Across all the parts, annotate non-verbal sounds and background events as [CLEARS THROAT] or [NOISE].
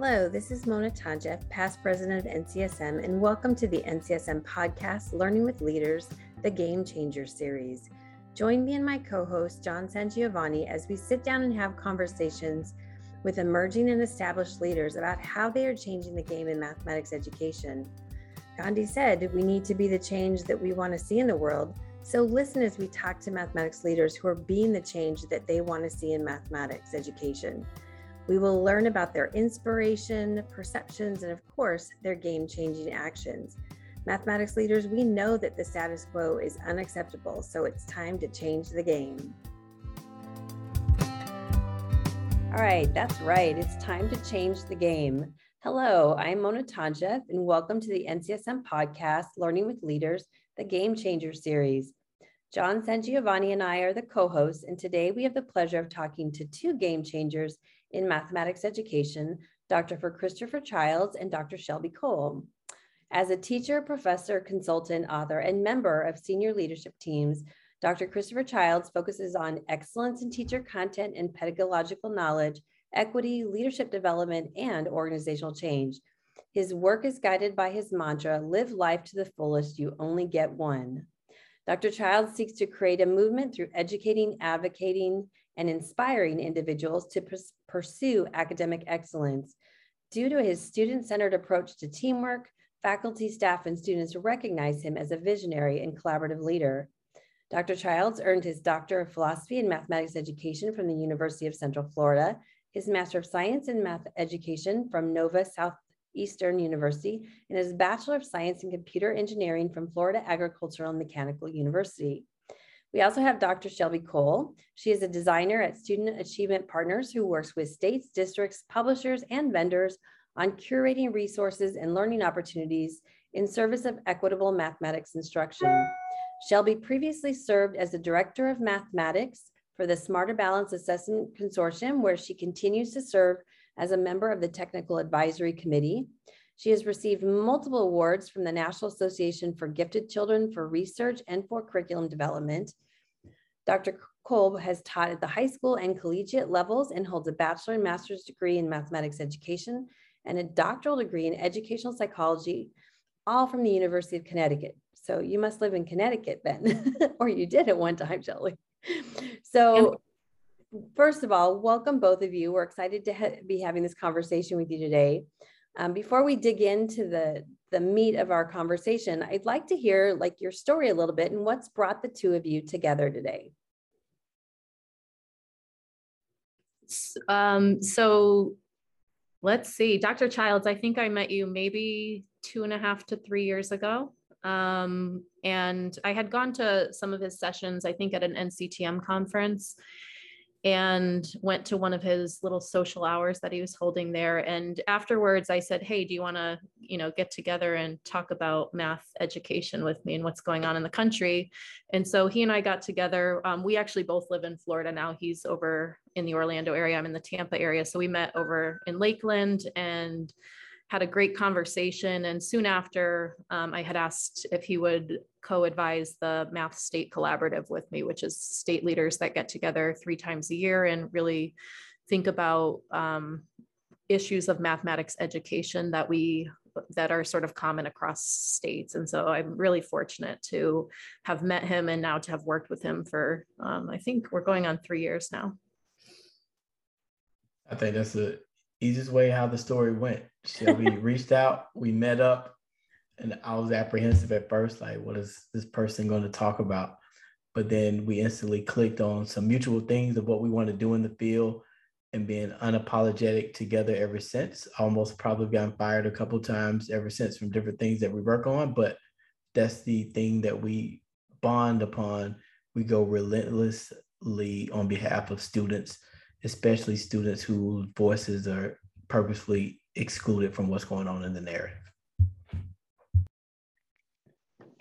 Hello, this is Mona Toncheff, past president of NCSM, and welcome to the NCSM podcast, Learning with Leaders, the Game Changer series. Join me and my co host, John Sangiovanni, as we sit down and have conversations with emerging and established leaders about how they are changing the game in mathematics education. Gandhi said, We need to be the change that we want to see in the world. So listen as we talk to mathematics leaders who are being the change that they want to see in mathematics education. We will learn about their inspiration, perceptions, and of course, their game changing actions. Mathematics leaders, we know that the status quo is unacceptable, so it's time to change the game. All right, that's right. It's time to change the game. Hello, I'm Mona Toncheff, and welcome to the NCSM podcast, Learning with Leaders, the Game Changer series. John Sangiovanni and I are the co hosts, and today we have the pleasure of talking to two game changers in mathematics education, Dr. for Christopher Childs and Dr. Shelby Cole. As a teacher, professor, consultant, author, and member of senior leadership teams, Dr. Christopher Childs focuses on excellence in teacher content and pedagogical knowledge, equity, leadership development, and organizational change. His work is guided by his mantra live life to the fullest, you only get one. Dr. Childs seeks to create a movement through educating, advocating, and inspiring individuals to pursue academic excellence. Due to his student centered approach to teamwork, faculty, staff, and students recognize him as a visionary and collaborative leader. Dr. Childs earned his Doctor of Philosophy in Mathematics Education from the University of Central Florida, his Master of Science in Math Education from Nova Southeastern University, and his Bachelor of Science in Computer Engineering from Florida Agricultural and Mechanical University. We also have Dr. Shelby Cole. She is a designer at Student Achievement Partners who works with states, districts, publishers, and vendors on curating resources and learning opportunities in service of equitable mathematics instruction. Shelby previously served as the Director of Mathematics for the Smarter Balance Assessment Consortium, where she continues to serve as a member of the Technical Advisory Committee. She has received multiple awards from the National Association for Gifted Children for research and for curriculum development. Dr. Cole has taught at the high school and collegiate levels and holds a bachelor and master's degree in mathematics education and a doctoral degree in educational psychology, all from the University of Connecticut. So you must live in Connecticut then, [LAUGHS] or you did at one time, Shelley. So first of all, welcome both of you. We're excited to ha be having this conversation with you today. Um, before we dig into the the meat of our conversation, I'd like to hear like your story a little bit and what's brought the two of you together today. Um, so let's see, Dr. Childs, I think I met you maybe two and a half to three years ago. Um, and I had gone to some of his sessions, I think at an NCTM conference and went to one of his little social hours that he was holding there. And afterwards i said hey do you want to you know get together and talk about math education with me and what's going on in the country? And so he and i got together. Um, we actually both live in florida now. He's over in the orlando area. I'm in the tampa area. So we met over in lakeland and had a great conversation. And soon after, um, I had asked if he would co advise the Math State Collaborative with me, which is state leaders that get together three times a year and really think about um, issues of mathematics education that we that are sort of common across states and so i'm really fortunate to have met him and now to have worked with him for um, i think we're going on three years now i think that's a easiest way how the story went. Shelby [LAUGHS] reached out, we met up, and I was apprehensive at first, like, what is this person going to talk about? But then we instantly clicked on some mutual things of what we want to do in the field and being unapologetic together ever since. Almost probably gotten fired a couple times ever since from different things that we work on, but that's the thing that we bond upon. We go relentlessly on behalf of students especially students whose voices are purposefully excluded from what's going on in the narrative.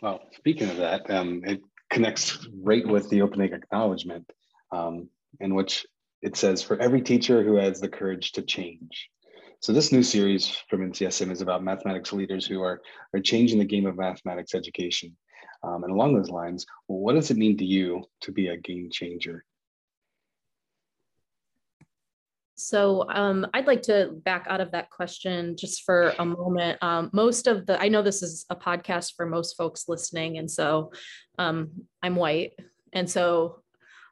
Well, speaking of that, um, it connects right with the opening acknowledgement um, in which it says, for every teacher who has the courage to change. So this new series from NCSM is about mathematics leaders who are, are changing the game of mathematics education. Um, and along those lines, what does it mean to you to be a game changer? So um, I'd like to back out of that question just for a moment. Um, most of the, I know this is a podcast for most folks listening, and so um, I'm white. And so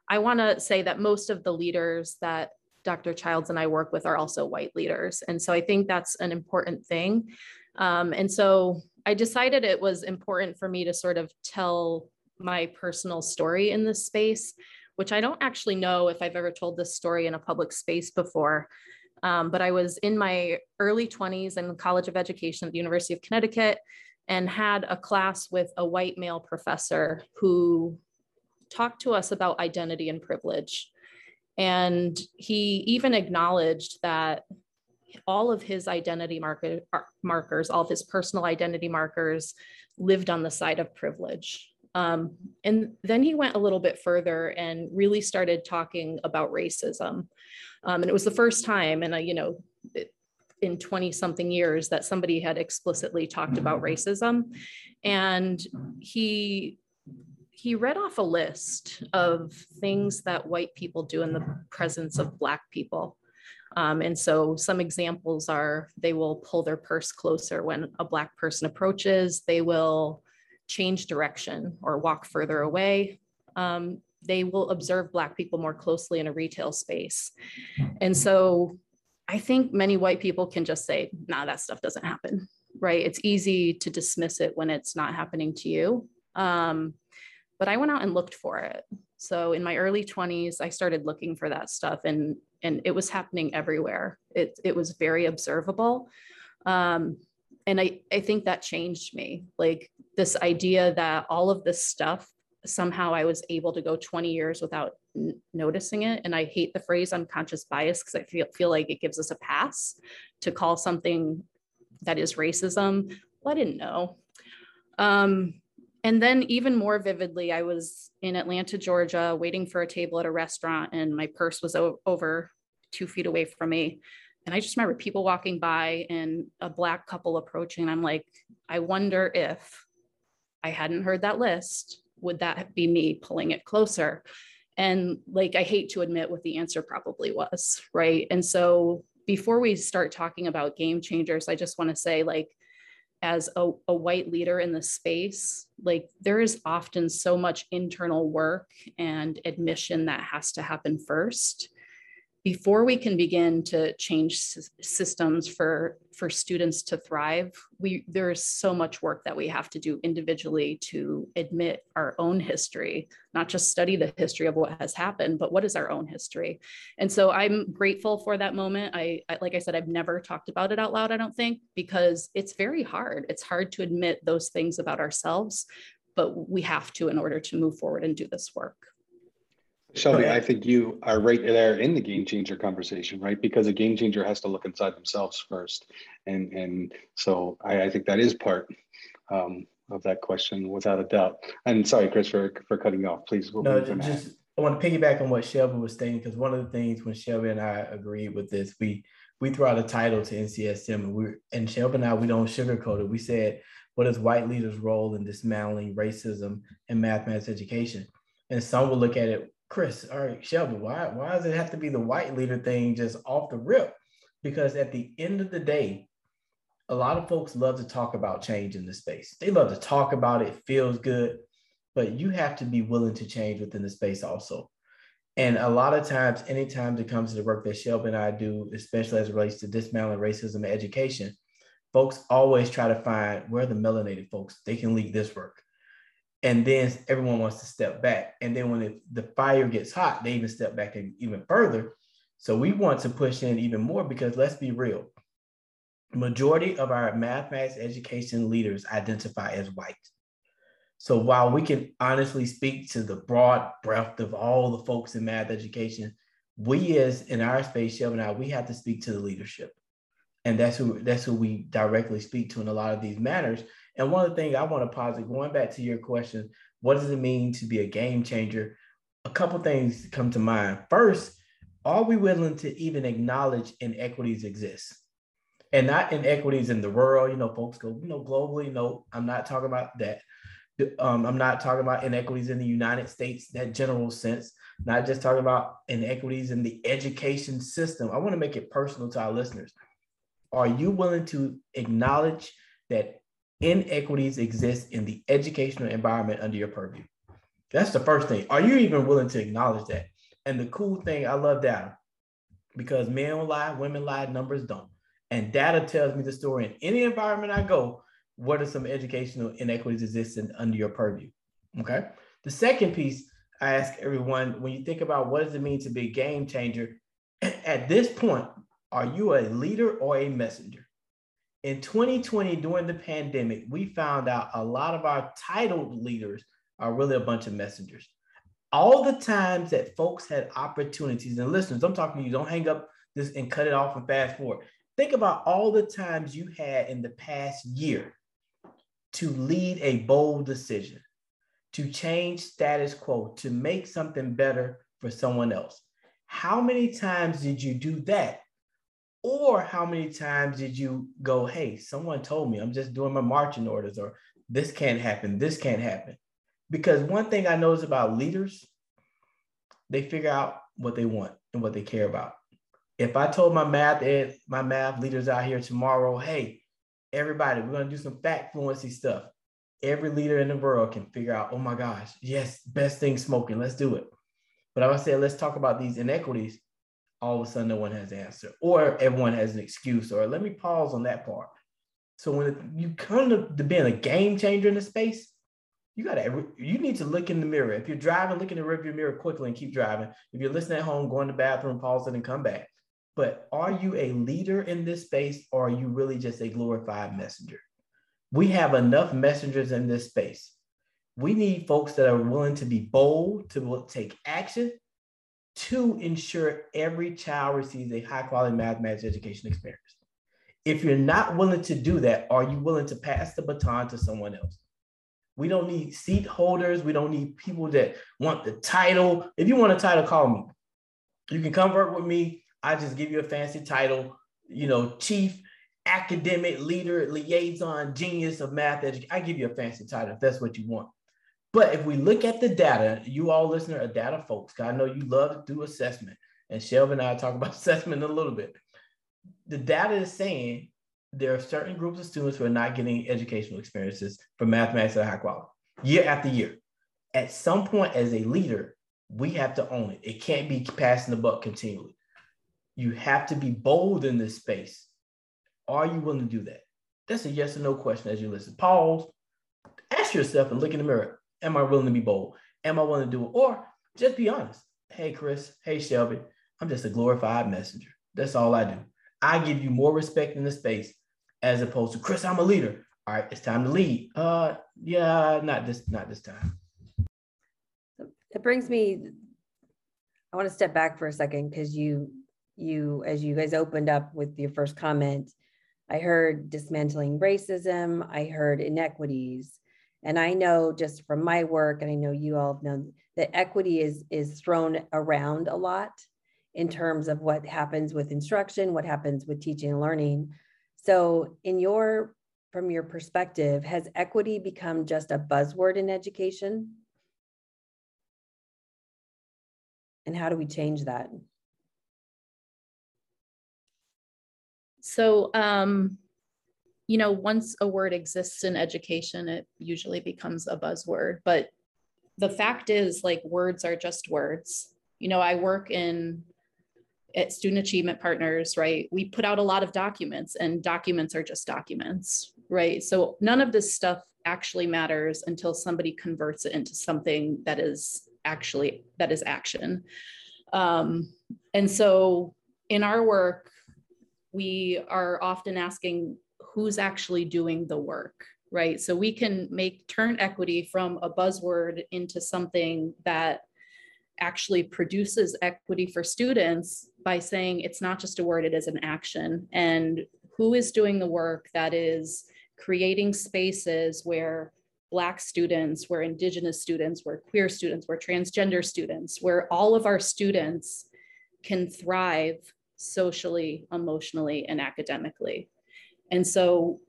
I want to say that most of the leaders that Dr. Childs and I work with are also white leaders. And so I think that's an important thing. Um, and so I decided it was important for me to sort of tell my personal story in this space which I don't actually know if I've ever told this story in a public space before. Um, but I was in my early 20s in the College of Education at the University of Connecticut and had a class with a white male professor who talked to us about identity and privilege. And he even acknowledged that all of his identity marker, markers, all of his personal identity markers lived on the side of privilege. Um, and then he went a little bit further and really started talking about racism. Um, and it was the first time, and you know, in 20 something years that somebody had explicitly talked about racism. And he he read off a list of things that white people do in the presence of black people. Um, and so some examples are they will pull their purse closer when a black person approaches. They will change direction or walk further away, um, they will observe Black people more closely in a retail space. And so I think many white people can just say, nah, that stuff doesn't happen, right? It's easy to dismiss it when it's not happening to you. Um, but I went out and looked for it. So in my early 20s, I started looking for that stuff and, and it was happening everywhere. It, it was very observable. Um, and I, I think that changed me. Like this idea that all of this stuff somehow i was able to go 20 years without n- noticing it. And i hate the phrase unconscious bias because i feel, feel like it gives us a pass to call something that is racism. Well, i didn't know. Um, and then even more vividly i was in atlanta georgia waiting for a table at a restaurant and my purse was o- over two feet away from me and I just remember people walking by and a black couple approaching. I'm like, I wonder if I hadn't heard that list, would that be me pulling it closer? And like, I hate to admit what the answer probably was, right? And so before we start talking about game changers, I just want to say, like, as a, a white leader in the space, like there is often so much internal work and admission that has to happen first before we can begin to change systems for for students to thrive we there's so much work that we have to do individually to admit our own history not just study the history of what has happened but what is our own history. And so i'm grateful for that moment. I, I like i said i've never talked about it out loud i don't think because it's very hard. It's hard to admit those things about ourselves but we have to in order to move forward and do this work Shelby, I think you are right there in the game changer conversation, right? Because a game changer has to look inside themselves first, and and so I, I think that is part um, of that question without a doubt. And sorry, Chris, for for cutting you off. Please. No, just I want to piggyback on what Shelby was saying because one of the things when Shelby and I agreed with this, we we threw out a title to NCSM, and we and Shelby and I we don't sugarcoat it. We said, "What is white leaders' role in dismantling racism in mathematics education?" And some will look at it Chris, all right, Shelby, why why does it have to be the white leader thing just off the rip? Because at the end of the day, a lot of folks love to talk about change in the space. They love to talk about it, feels good, but you have to be willing to change within the space also. And a lot of times, anytime it comes to the work that Shelby and I do, especially as it relates to dismantling racism and education, folks always try to find where the melanated folks they can lead this work and then everyone wants to step back. And then when it, the fire gets hot, they even step back even further. So we want to push in even more because let's be real. Majority of our mathematics education leaders identify as white. So while we can honestly speak to the broad breadth of all the folks in math education, we as in our space, Shelby and I, we have to speak to the leadership. And that's who that's who we directly speak to in a lot of these matters. And one of the things I want to posit, going back to your question, what does it mean to be a game changer? A couple things come to mind. First, are we willing to even acknowledge inequities exist? And not inequities in the world, you know, folks go, you know, globally, no, I'm not talking about that. Um, I'm not talking about inequities in the United States, that general sense, not just talking about inequities in the education system. I want to make it personal to our listeners. Are you willing to acknowledge that inequities exist in the educational environment under your purview? That's the first thing. Are you even willing to acknowledge that? And the cool thing, I love data because men lie, women lie, numbers don't. And data tells me the story in any environment I go, what are some educational inequities existing under your purview? Okay. The second piece I ask everyone when you think about what does it mean to be a game changer, [CLEARS THROAT] at this point, are you a leader or a messenger? In 2020, during the pandemic, we found out a lot of our titled leaders are really a bunch of messengers. All the times that folks had opportunities, and listeners, I'm talking to you, don't hang up this and cut it off and fast forward. Think about all the times you had in the past year to lead a bold decision, to change status quo, to make something better for someone else. How many times did you do that? Or how many times did you go, hey, someone told me I'm just doing my marching orders, or this can't happen, this can't happen? Because one thing I notice about leaders, they figure out what they want and what they care about. If I told my math ed, my math leaders out here tomorrow, hey, everybody, we're gonna do some fact fluency stuff. Every leader in the world can figure out, oh my gosh, yes, best thing smoking, let's do it. But if I say, let's talk about these inequities, all of a sudden no one has the answer, or everyone has an excuse, or let me pause on that part. So when you come to, to being a game changer in the space, you gotta you need to look in the mirror. If you're driving, look in the rearview mirror quickly and keep driving. If you're listening at home, go in the bathroom, pause it, and come back. But are you a leader in this space or are you really just a glorified messenger? We have enough messengers in this space. We need folks that are willing to be bold, to take action, to ensure every child receives a high quality mathematics education experience. If you're not willing to do that, are you willing to pass the baton to someone else? We don't need seat holders. We don't need people that want the title. If you want a title, call me. You can come work with me. I just give you a fancy title, you know, chief academic leader, liaison, genius of math education. I give you a fancy title if that's what you want. But if we look at the data, you all listener are data folks. I know you love to do assessment. And Shelby and I talk about [LAUGHS] assessment a little bit. The data is saying there are certain groups of students who are not getting educational experiences for mathematics at high quality year after year. At some point, as a leader, we have to own it. It can't be passing the buck continually. You have to be bold in this space. Are you willing to do that? That's a yes or no question as you listen. Pause, ask yourself and look in the mirror. Am I willing to be bold? Am I willing to do it? Or just be honest. Hey, Chris. Hey, Shelby. I'm just a glorified messenger. That's all I do. I give you more respect in the space as opposed to Chris, I'm a leader. All right, it's time to lead. Uh yeah, not this, not this time. It brings me, I want to step back for a second because you you, as you guys opened up with your first comment, I heard dismantling racism, I heard inequities. And I know just from my work, and I know you all known that equity is, is thrown around a lot in terms of what happens with instruction, what happens with teaching and learning. So, in your from your perspective, has equity become just a buzzword in education? And how do we change that? So, um, you know, once a word exists in education, it usually becomes a buzzword. But the fact is, like, words are just words. You know, I work in at Student Achievement Partners, right? We put out a lot of documents, and documents are just documents, right? So none of this stuff actually matters until somebody converts it into something that is actually that is action. Um, and so in our work, we are often asking who's actually doing the work right so we can make turn equity from a buzzword into something that actually produces equity for students by saying it's not just a word it is an action and who is doing the work that is creating spaces where black students where indigenous students where queer students where transgender students where all of our students can thrive socially, emotionally, and academically. And so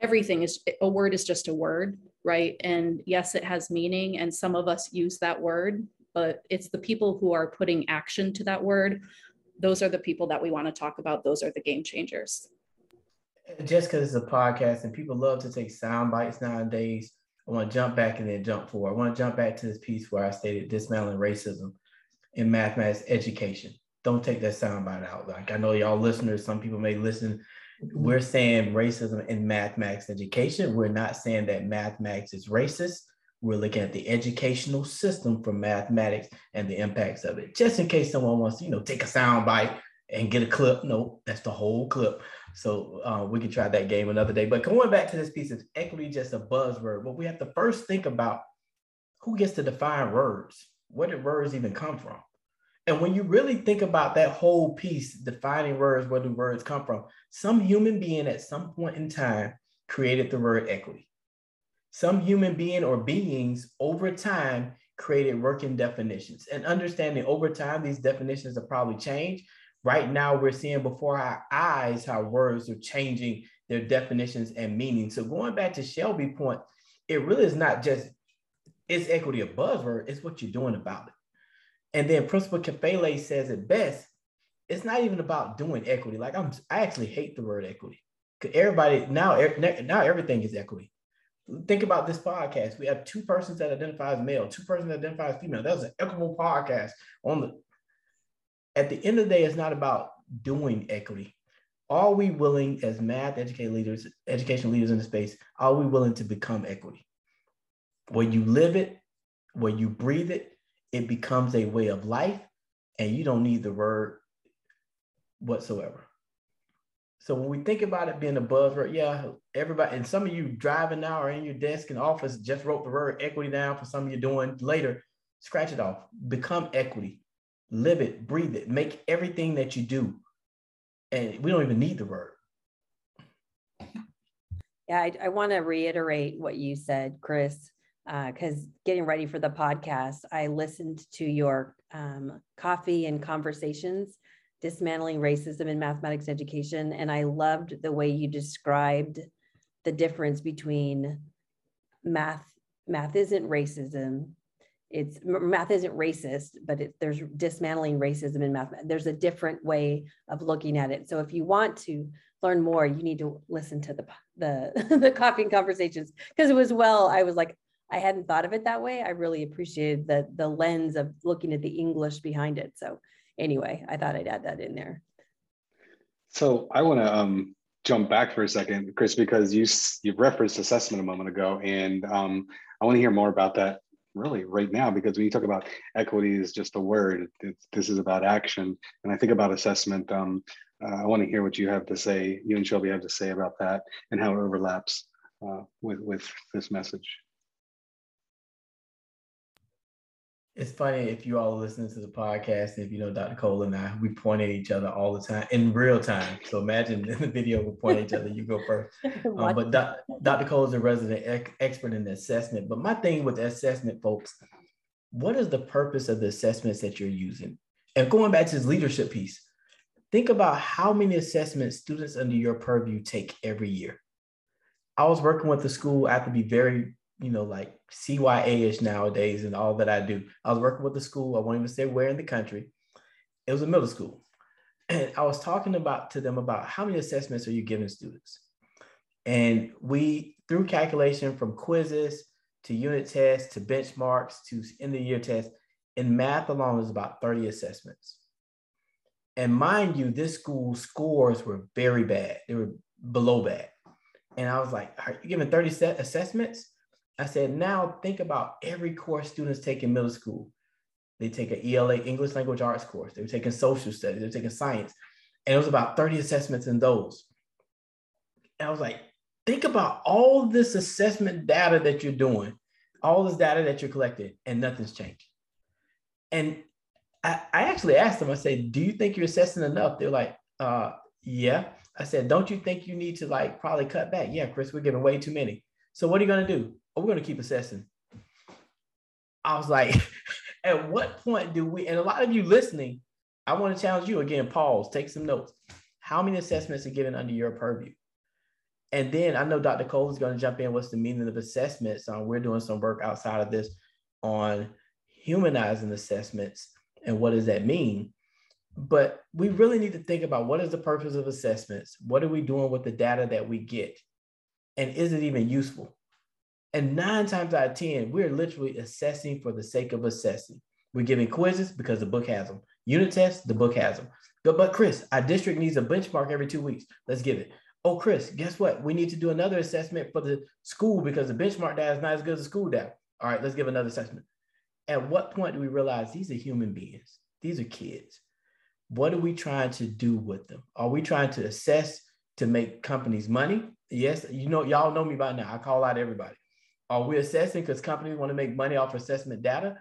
everything is a word is just a word, right? And yes, it has meaning, and some of us use that word, but it's the people who are putting action to that word. Those are the people that we want to talk about. Those are the game changers. Just because it's a podcast and people love to take sound bites nowadays, I want to jump back and then jump forward. I want to jump back to this piece where I stated dismantling racism in mathematics education. Don't take that soundbite out. Like I know y'all listeners, some people may listen. We're saying racism in mathematics education. We're not saying that mathematics is racist. We're looking at the educational system for mathematics and the impacts of it. Just in case someone wants to, you know, take a sound bite and get a clip. No, that's the whole clip. So uh, we can try that game another day. But going back to this piece, of equity just a buzzword? But we have to first think about who gets to define words. Where did words even come from? And when you really think about that whole piece, defining words, where do words come from? Some human being at some point in time created the word equity. Some human being or beings over time created working definitions. And understanding over time, these definitions have probably changed. Right now, we're seeing before our eyes how words are changing their definitions and meaning. So going back to Shelby point, it really is not just it's equity a buzzword, it's what you're doing about it. And then Principal Kafele says it best. It's not even about doing equity. Like I'm, I actually hate the word equity. Cause everybody now, now everything is equity. Think about this podcast. We have two persons that identify as male, two persons that identify as female. That was an equitable podcast. On the at the end of the day, it's not about doing equity. Are we willing, as math educated leaders, education leaders in the space, are we willing to become equity? Where you live it, where you breathe it, it becomes a way of life and you don't need the word whatsoever. So when we think about it being a buzzword, yeah, everybody, and some of you driving now or in your desk and office just wrote the word equity down for some of you doing later, scratch it off. Become equity. Live it, breathe it, make everything that you do. And we don't even need the word. Yeah, I, I want to reiterate what you said, Chris because uh, getting ready for the podcast, I listened to your um, coffee and conversations, dismantling racism in mathematics education, and I loved the way you described the difference between math. Math isn't racism. It's math isn't racist, but it, there's dismantling racism in math. There's a different way of looking at it. So if you want to learn more, you need to listen to the the [LAUGHS] the coffee and conversations because it was well. I was like, I hadn't thought of it that way. I really appreciated the the lens of looking at the English behind it. So anyway, I thought I'd add that in there. So I want to um, jump back for a second, Chris, because you you referenced assessment a moment ago, and um, I want to hear more about that really right now because when you talk about equity is just a word this is about action and i think about assessment um, uh, i want to hear what you have to say you and shelby have to say about that and how it overlaps uh, with with this message it's funny if you all listen to the podcast, if you know Dr. Cole and I, we point at each other all the time in real time. So imagine [LAUGHS] in the video we point at each other, you go first. [LAUGHS] Um, but doc, [LAUGHS] Dr. Cole is a resident ec- expert in assessment. But my thing with assessment, folks, what is the purpose of the assessments that you're using? And going back to this leadership piece, think about how many assessments students under your purview take every year. I was working with the school. I have to be very you know, like CYA-ish nowadays and all that I do. I was working with the school. I won't even say where in the country. It was a middle school. [CLEARS THROAT] And I was talking about to them about how many assessments are you giving students? And we, through calculation from quizzes to unit tests to benchmarks to end of year tests, in math alone is about 30 assessments. And mind you, this school scores were very bad. They were below bad. And I was like, are you giving 30 set assessments? I said, now think about every course students take in middle school. They take an ELA, English Language Arts course. They were taking social studies. They were taking science. And it was about 30 assessments in those. And I was like, think about all this assessment data that you're doing, all this data that you're collecting, and nothing's changed. And I, I actually asked them, I said, do you think you're assessing enough? They're like, uh, yeah. I said, don't you think you need to like probably cut back? Yeah, Chris, we're giving way too many. So what are you going to do? Oh, we're going to keep assessing. I was like, [LAUGHS] at what point do we, and a lot of you listening, I want to challenge you again, pause, take some notes. How many assessments are given under your purview? And then I know Dr. Cole is going to jump in. What's the meaning of assessments? Um, we're doing some work outside of this on humanizing assessments and what does that mean. But we really need to think about what is the purpose of assessments? What are we doing with the data that we get? And is it even useful? And nine times out of 10, we're literally assessing for the sake of assessing. We're giving quizzes because the book has them. Unit tests, the book has them. But Chris, our district needs a benchmark every two weeks. Let's give it. Oh, Chris, guess what? We need to do another assessment for the school because the benchmark data is not as good as the school data. All right, let's give another assessment. At what point do we realize these are human beings? These are kids. What are we trying to do with them? Are we trying to assess to make companies money? Yes, you know, y'all know me by now. I call out everybody. Are we assessing because companies want to make money off assessment data?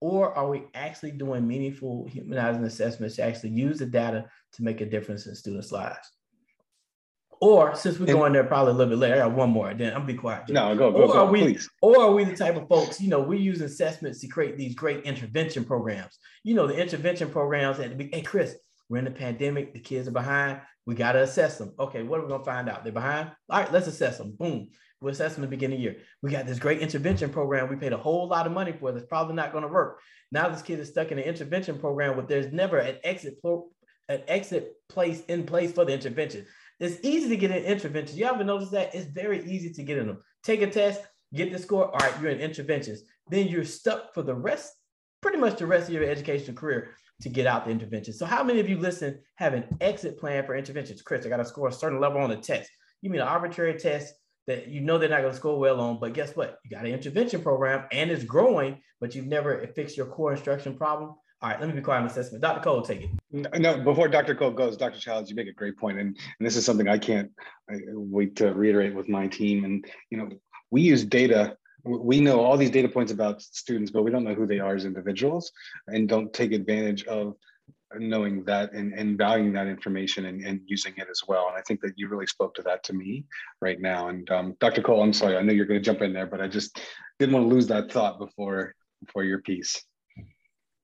Or are we actually doing meaningful humanizing assessments to actually use the data to make a difference in students' lives? Or since we're and, going there probably a little bit later, I got one more. Then I'm be quiet. No, go, go, or go, are we, please. Or are we the type of folks, you know, we use assessments to create these great intervention programs. You know, the intervention programs that, hey, Chris, we're in the pandemic, the kids are behind. We got to assess them. Okay, what are we going to find out? They're behind. All right, let's assess them. Boom. We'll assess them at the beginning of the year. We got this great intervention program. We paid a whole lot of money for. It. That's probably not going to work. Now this kid is stuck in an intervention program where there's never an exit an exit place in place for the intervention. It's easy to get an intervention. You ever notice that? It's very easy to get in them. Take a test, get the score. All right, you're in interventions. Then you're stuck for the rest, pretty much the rest of your educational career to get out the intervention. So how many of you listen have an exit plan for interventions? Chris, I got to score a certain level on a test. You mean an arbitrary test that you know they're not going to score well on, but guess what? You got an intervention program and it's growing, but you've never fixed your core instruction problem. All right, let me be quiet on assessment. Dr. Cole, take it. No, before Dr. Cole goes, Dr. Childs, you make a great point, and, and this is something I can't I wait to reiterate with my team. And you know, we use data. We know all these data points about students, but we don't know who they are as individuals, and don't take advantage of knowing that and, and valuing that information and, and using it as well. And I think that you really spoke to that to me right now. And um, Dr. Cole, I'm sorry, I know you're going to jump in there, but I just didn't want to lose that thought before before your piece.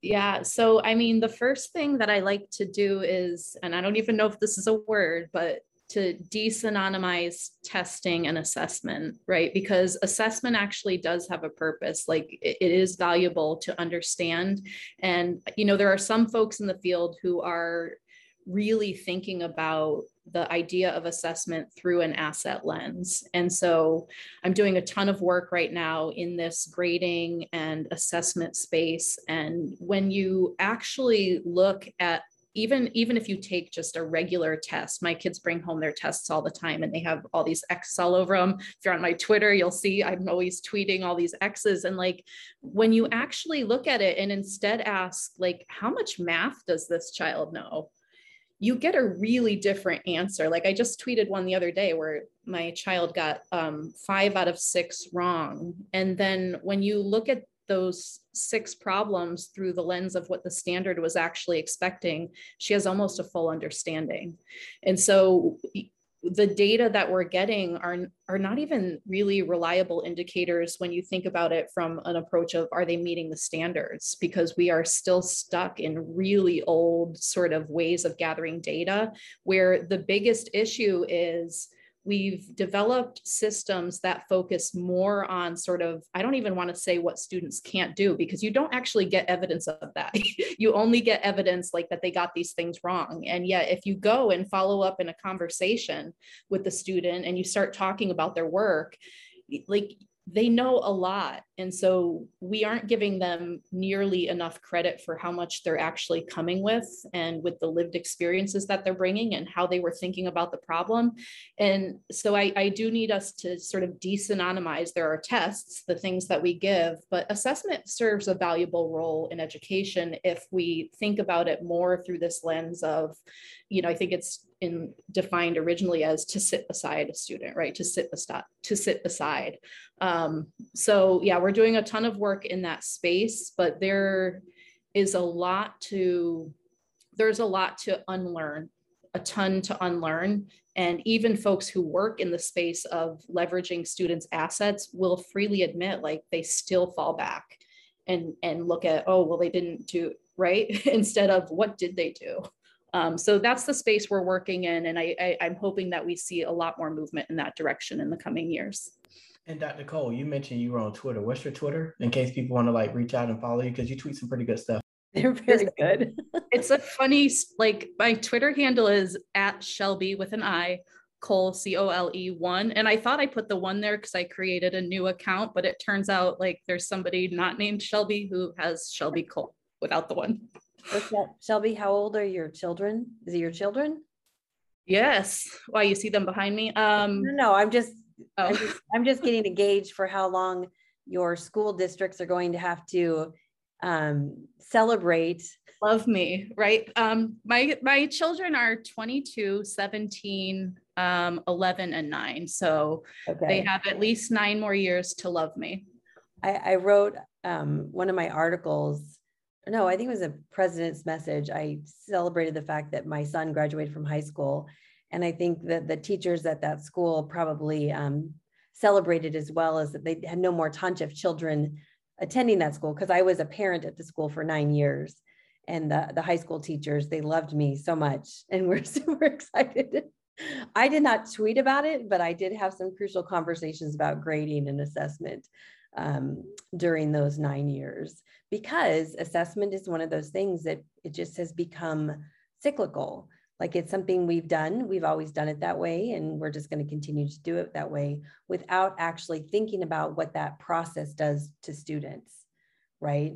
Yeah. So, I mean, the first thing that I like to do is, and I don't even know if this is a word, but to desynonymize testing and assessment, right? Because assessment actually does have a purpose. Like it, is valuable to understand. And, you know, there are some folks in the field who are really thinking about the idea of assessment through an asset lens. And so I'm doing a ton of work right now in this grading and assessment space. And when you actually look at even even if you take just a regular test my kids bring home their tests all the time and they have all these x's all over them if you're on my twitter you'll see i'm always tweeting all these x's and like when you actually look at it and instead ask like how much math does this child know you get a really different answer. Like I just tweeted one the other day where my child got um, five out of six wrong. And then when you look at those six problems through the lens of what the standard was actually expecting, she has almost a full understanding. And so the data that we're getting are, are not even really reliable indicators when you think about it from an approach of are they meeting the standards because we are still stuck in really old sort of ways of gathering data where the biggest issue is we've developed systems that focus more on sort of i don't even want to say what students can't do because you don't actually get evidence of that. [LAUGHS] You only get evidence like that they got these things wrong. And yet if you go and follow up in a conversation with the student and you start talking about their work like they know a lot. And so we aren't giving them nearly enough credit for how much they're actually coming with and with the lived experiences that they're bringing and how they were thinking about the problem. And so I, I do need us to sort of desynonymize there are tests, the things that we give, but assessment serves a valuable role in education if we think about it more through this lens of, you know, I think it's in defined originally as to sit beside a student, right? To sit beside, to sit beside. Um, so yeah, we're doing a ton of work in that space, but there is a lot to, there's a lot to unlearn, a ton to unlearn. And even folks who work in the space of leveraging students' assets will freely admit like they still fall back and and look at, oh, well, they didn't do right [LAUGHS] instead of what did they do? Um, so that's the space we're working in, and I, I, I'm hoping that we see a lot more movement in that direction in the coming years. And Dr. Cole, you mentioned you were on Twitter. What's your Twitter in case people want to like reach out and follow you because you tweet some pretty good stuff. They're very good. [LAUGHS] it's a funny like my Twitter handle is at Shelby with an I Cole C O L E one, and I thought I put the one there because I created a new account, but it turns out like there's somebody not named Shelby who has Shelby Cole without the one. Shelby, how old are your children? Is it your children? Yes. Why you see them behind me? Um, no, no, I'm just, oh. I'm just, I'm just getting a gauge for how long your school districts are going to have to um, celebrate. Love me, right? Um, my my children are 22, 17, um, 11, and 9. So okay. they have at least nine more years to love me. I, I wrote um, one of my articles. No, I think it was a president's message. I celebrated the fact that my son graduated from high school. And I think that the teachers at that school probably um, celebrated as well as that they had no more Toncheff children attending that school because I was a parent at the school for nine years. And the, the high school teachers, they loved me so much [LAUGHS] and we're [LAUGHS] super excited. I did not tweet about it, but I did have some crucial conversations about grading and assessment um, during those nine years because assessment is one of those things that it just has become cyclical. Like it's something we've done, we've always done it that way, and we're just going to continue to do it that way without actually thinking about what that process does to students, right?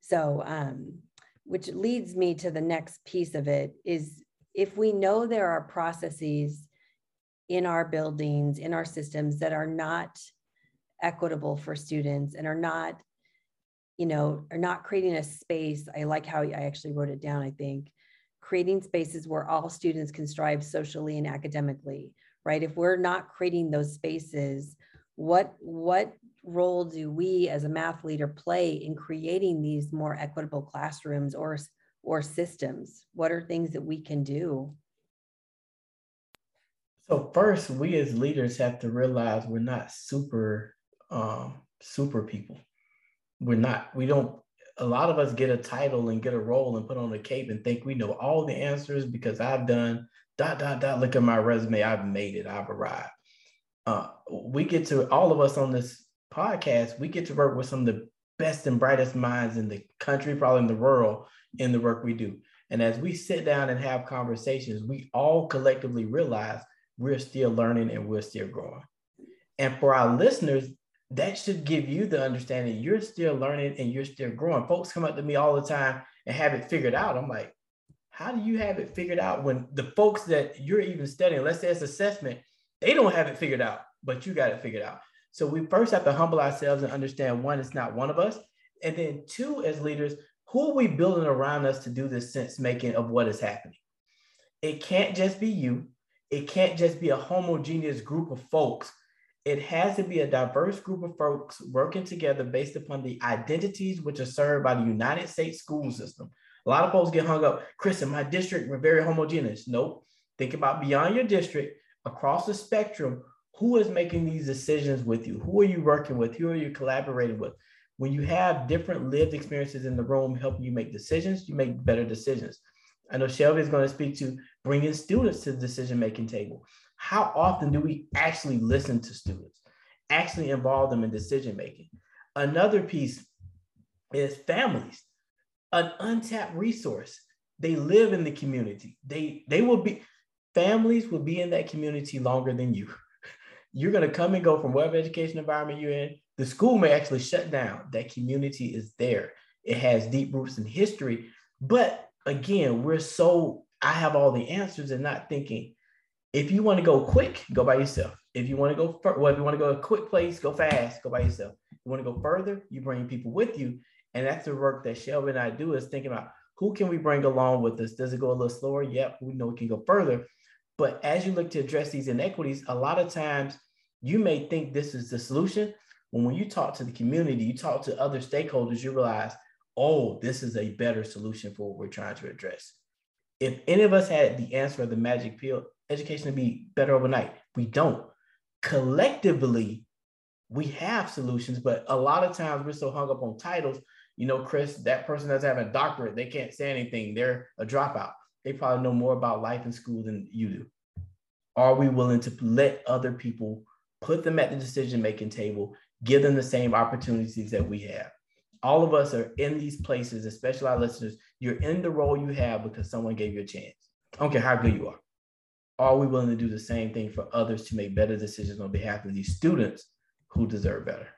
So, um, which leads me to the next piece of it is if we know there are processes in our buildings, in our systems that are not equitable for students and are not, you know, are not creating a space. I like how I actually wrote it down, I think, creating spaces where all students can strive socially and academically, right? If we're not creating those spaces, what what role do we as a math leader play in creating these more equitable classrooms or or systems? What are things that we can do? So first, we as leaders have to realize we're not super um, super people. We're not. We don't a lot of us get a title and get a role and put on a cape and think we know all the answers because I've done dot dot dot. Look at my resume. I've made it. I've arrived. Uh, we get to all of us on this podcast. We get to work with some of the best and brightest minds in the country, probably in the world, in the work we do. And as we sit down and have conversations, we all collectively realize we're still learning and we're still growing. And for our listeners, that should give you the understanding you're still learning and you're still growing. Folks come up to me all the time and have it figured out. I'm like, how do you have it figured out when the folks that you're even studying, let's say it's assessment, they don't have it figured out, but you got it figured out. So we first have to humble ourselves and understand one, it's not one of us. And then two, as leaders, who are we building around us to do this sense making of what is happening? It can't just be you. It can't just be a homogeneous group of folks it has to be a diverse group of folks working together based upon the identities which are served by the United States school system. A lot of folks get hung up, Chris, in my district, we're very homogeneous. Nope. Think about beyond your district, across the spectrum, who is making these decisions with you? Who are you working with? Who are you collaborating with? When you have different lived experiences in the room helping you make decisions, you make better decisions. I know Shelby is going to speak to bringing students to the decision making table how often do we actually listen to students, actually involve them in decision making? Another piece is families, an untapped resource. They live in the community. They they will be families will be in that community longer than you. [LAUGHS] You're going to come and go from whatever education environment you're in. The school may actually shut down. That community is there. It has deep roots in history. But again, we're so I have all the answers and not thinking if you want to go quick, go by yourself. If you want to go, well, if you want to go a quick place, go fast, go by yourself. If you want to go further, you bring people with you. And that's the work that Shelby and I do is thinking about who can we bring along with us? Does it go a little slower? Yep, we know we can go further. But as you look to address these inequities, a lot of times you may think this is the solution. When when you talk to the community, you talk to other stakeholders, you realize, oh, this is a better solution for what we're trying to address. If any of us had the answer of the magic pill, education to be better overnight. We don't. Collectively, we have solutions, but a lot of times we're so hung up on titles. You know, Chris, that person doesn't have a doctorate. They can't say anything. They're a dropout. They probably know more about life in school than you do. Are we willing to let other people put them at the decision making table, give them the same opportunities that we have? All of us are in these places, especially our listeners. You're in the role you have because someone gave you a chance. I don't care how good you are. Are we willing to do the same thing for others to make better decisions on behalf of these students who deserve better?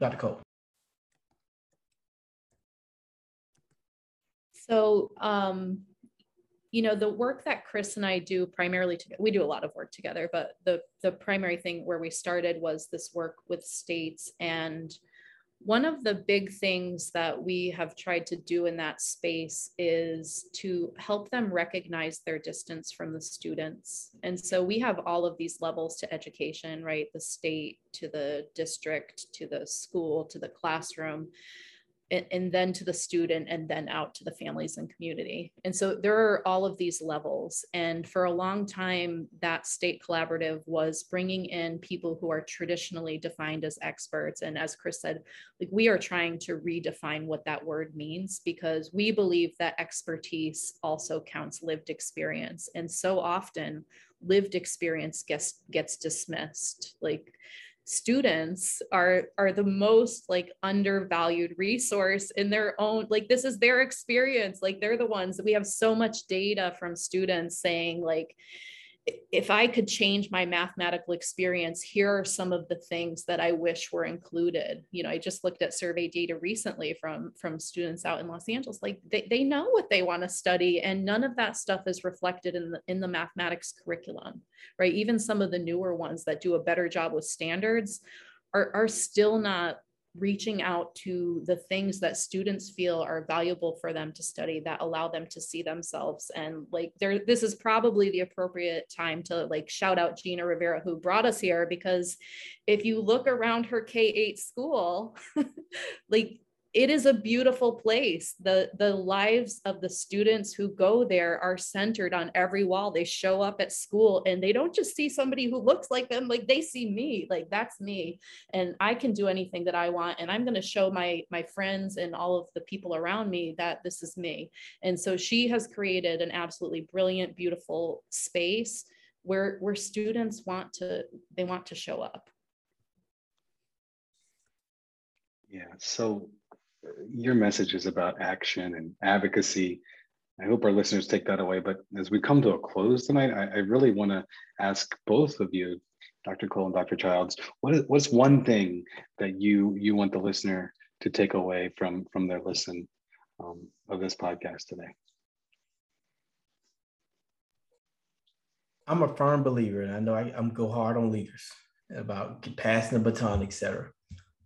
Dr. Cole. So, um, you know, the work that Chris and I do primarily, to, we do a lot of work together, but the the primary thing where we started was this work with states and one of the big things that we have tried to do in that space is to help them recognize their distance from the students. And so we have all of these levels to education, right? The state to the district to the school to the classroom and, then to the student and then out to the families and community. And so there are all of these levels. And for a long time, that state collaborative was bringing in people who are traditionally defined as experts. And as Chris said, like we are trying to redefine what that word means because we believe that expertise also counts lived experience. And so often lived experience gets gets dismissed. Like students are are the most like undervalued resource in their own like this is their experience. Like they're the ones that we have so much data from students saying like if I could change my mathematical experience, here are some of the things that I wish were included. You know, I just looked at survey data recently from, from students out in Los Angeles. Like they, they know what they want to study, and none of that stuff is reflected in the in the mathematics curriculum, right? Even some of the newer ones that do a better job with standards are, are still not reaching out to the things that students feel are valuable for them to study that allow them to see themselves and like there this is probably the appropriate time to like shout out Gina Rivera who brought us here because if you look around her K8 school [LAUGHS] like it is a beautiful place. The, the lives of the students who go there are centered on every wall. They show up at school and they don't just see somebody who looks like them, like they see me, like that's me. And I can do anything that I want. And I'm going to show my, my friends and all of the people around me that this is me. And so she has created an absolutely brilliant, beautiful space where, where students want to, they want to show up. Yeah. So your message is about action and advocacy. I hope our listeners take that away. But as we come to a close tonight, I, I really want to ask both of you, Dr. Cole and Dr. Childs, what is, what's one thing that you you want the listener to take away from from their listen um, of this podcast today? I'm a firm believer, and I know I, am go hard on leaders about passing the baton, etc.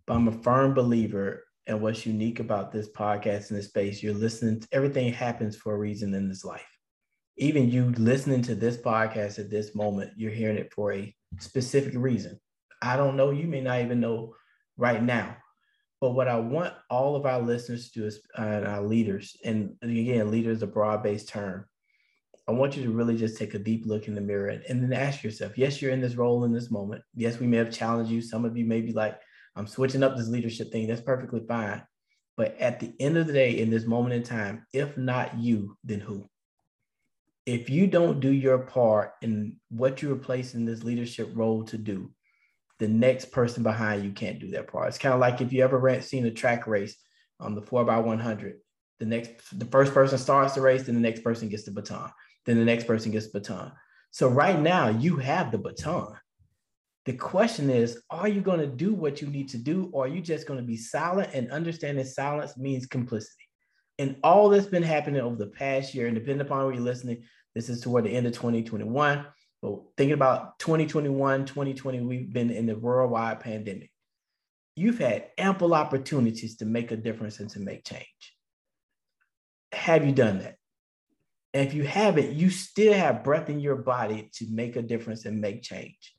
But I'm a firm believer and what's unique about this podcast in this space, you're listening, to, everything happens for a reason in this life. Even you listening to this podcast at this moment, you're hearing it for a specific reason. I don't know, you may not even know right now. But what I want all of our listeners to do is, uh, our leaders, and again, leader is a broad based term. I want you to really just take a deep look in the mirror and, and then ask yourself yes, you're in this role in this moment. Yes, we may have challenged you. Some of you may be like, I'm switching up this leadership thing. That's perfectly fine. But at the end of the day, in this moment in time, if not you, then who? If you don't do your part in what you're placed in this leadership role to do, the next person behind you can't do their part. It's kind of like if you ever read, seen a track race on the four by 100, the next, the first person starts the race, then the next person gets the baton, then the next person gets the baton. So right now you have the baton. The question is, are you going to do what you need to do, or are you just going to be silent and understand that silence means complicity? And all that's been happening over the past year, and depending upon where you're listening, this is toward the end of 2021. But thinking about 2021, 2020, we've been in the worldwide pandemic. You've had ample opportunities to make a difference and to make change. Have you done that? And if you haven't, you still have breath in your body to make a difference and make change.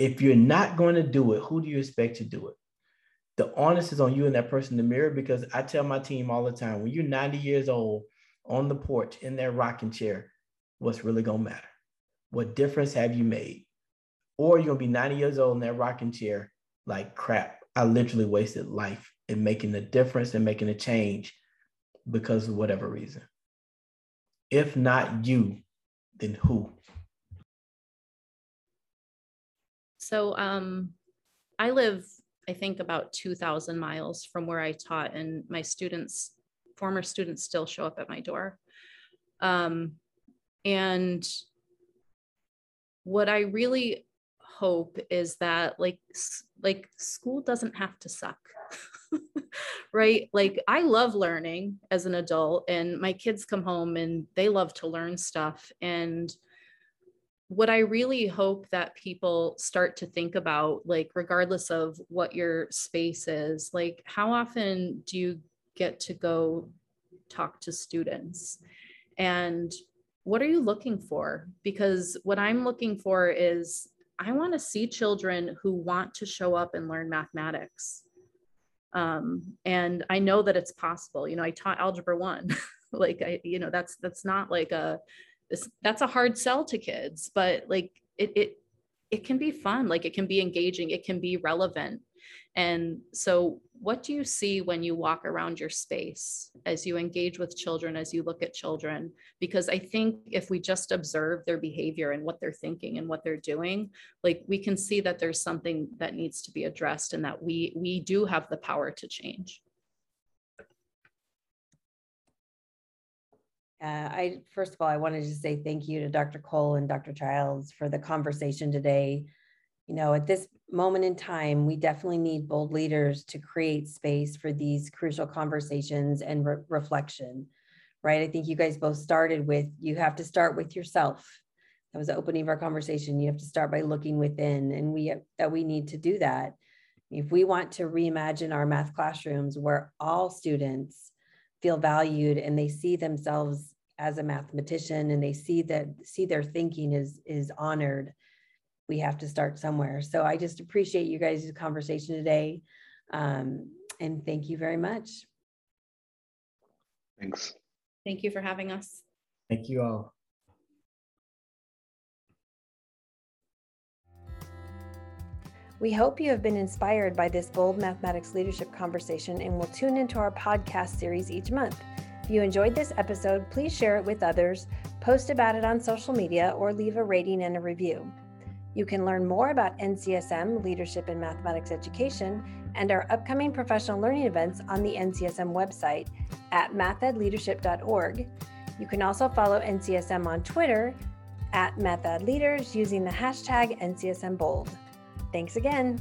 If you're not going to do it, who do you expect to do it? The onus is on you and that person in the mirror because I tell my team all the time when you're 90 years old on the porch in that rocking chair, what's really going to matter? What difference have you made? Or you're going to be 90 years old in that rocking chair, like crap, I literally wasted life in making a difference and making a change because of whatever reason. If not you, then who? So um, I live, I think, about 2,000 miles from where I taught, and my students, former students, still show up at my door. Um, and what I really hope is that, like, like school doesn't have to suck. [LAUGHS] right? Like I love learning as an adult and my kids come home and they love to learn stuff and what I really hope that people start to think about, like, regardless of what your space is, like, how often do you get to go talk to students? And what are you looking for? Because what I'm looking for is I want to see children who want to show up and learn mathematics. Um, and I know that it's possible. You know, I taught algebra one. [LAUGHS] like I, you know, that's that's not like a that's a hard sell to kids but like it it it can be fun. Like it can be engaging. It can be relevant. And so what do you see when you walk around your space as you engage with children as you look at children? Because i think if we just observe their behavior and what they're thinking and what they're doing like we can see that there's something that needs to be addressed and that we we do have the power to change Uh, I first of all, I wanted to say thank you to Dr. Cole and Dr. Childs for the conversation today. You know, at this moment in time, we definitely need bold leaders to create space for these crucial conversations and re- reflection, right? I think you guys both started with you have to start with yourself. That was the opening of our conversation. You have to start by looking within, and we that we need to do that. If we want to reimagine our math classrooms where all students feel valued and they see themselves as a mathematician and they see that see their thinking is is honored we have to start somewhere. So i just appreciate you guys' conversation today um, and thank you very much. Thanks. Thank you for having us. Thank you all. We hope you have been inspired by this bold mathematics leadership conversation and will tune into our podcast series each month. If you enjoyed this episode, please share it with others, post about it on social media, or leave a rating and a review. You can learn more about NCSM, Leadership in Mathematics Education, and our upcoming professional learning events on the NCSM website at mathedleadership.org. You can also follow NCSM on Twitter at mathedleaders using the hashtag NCSMBold. Thanks again.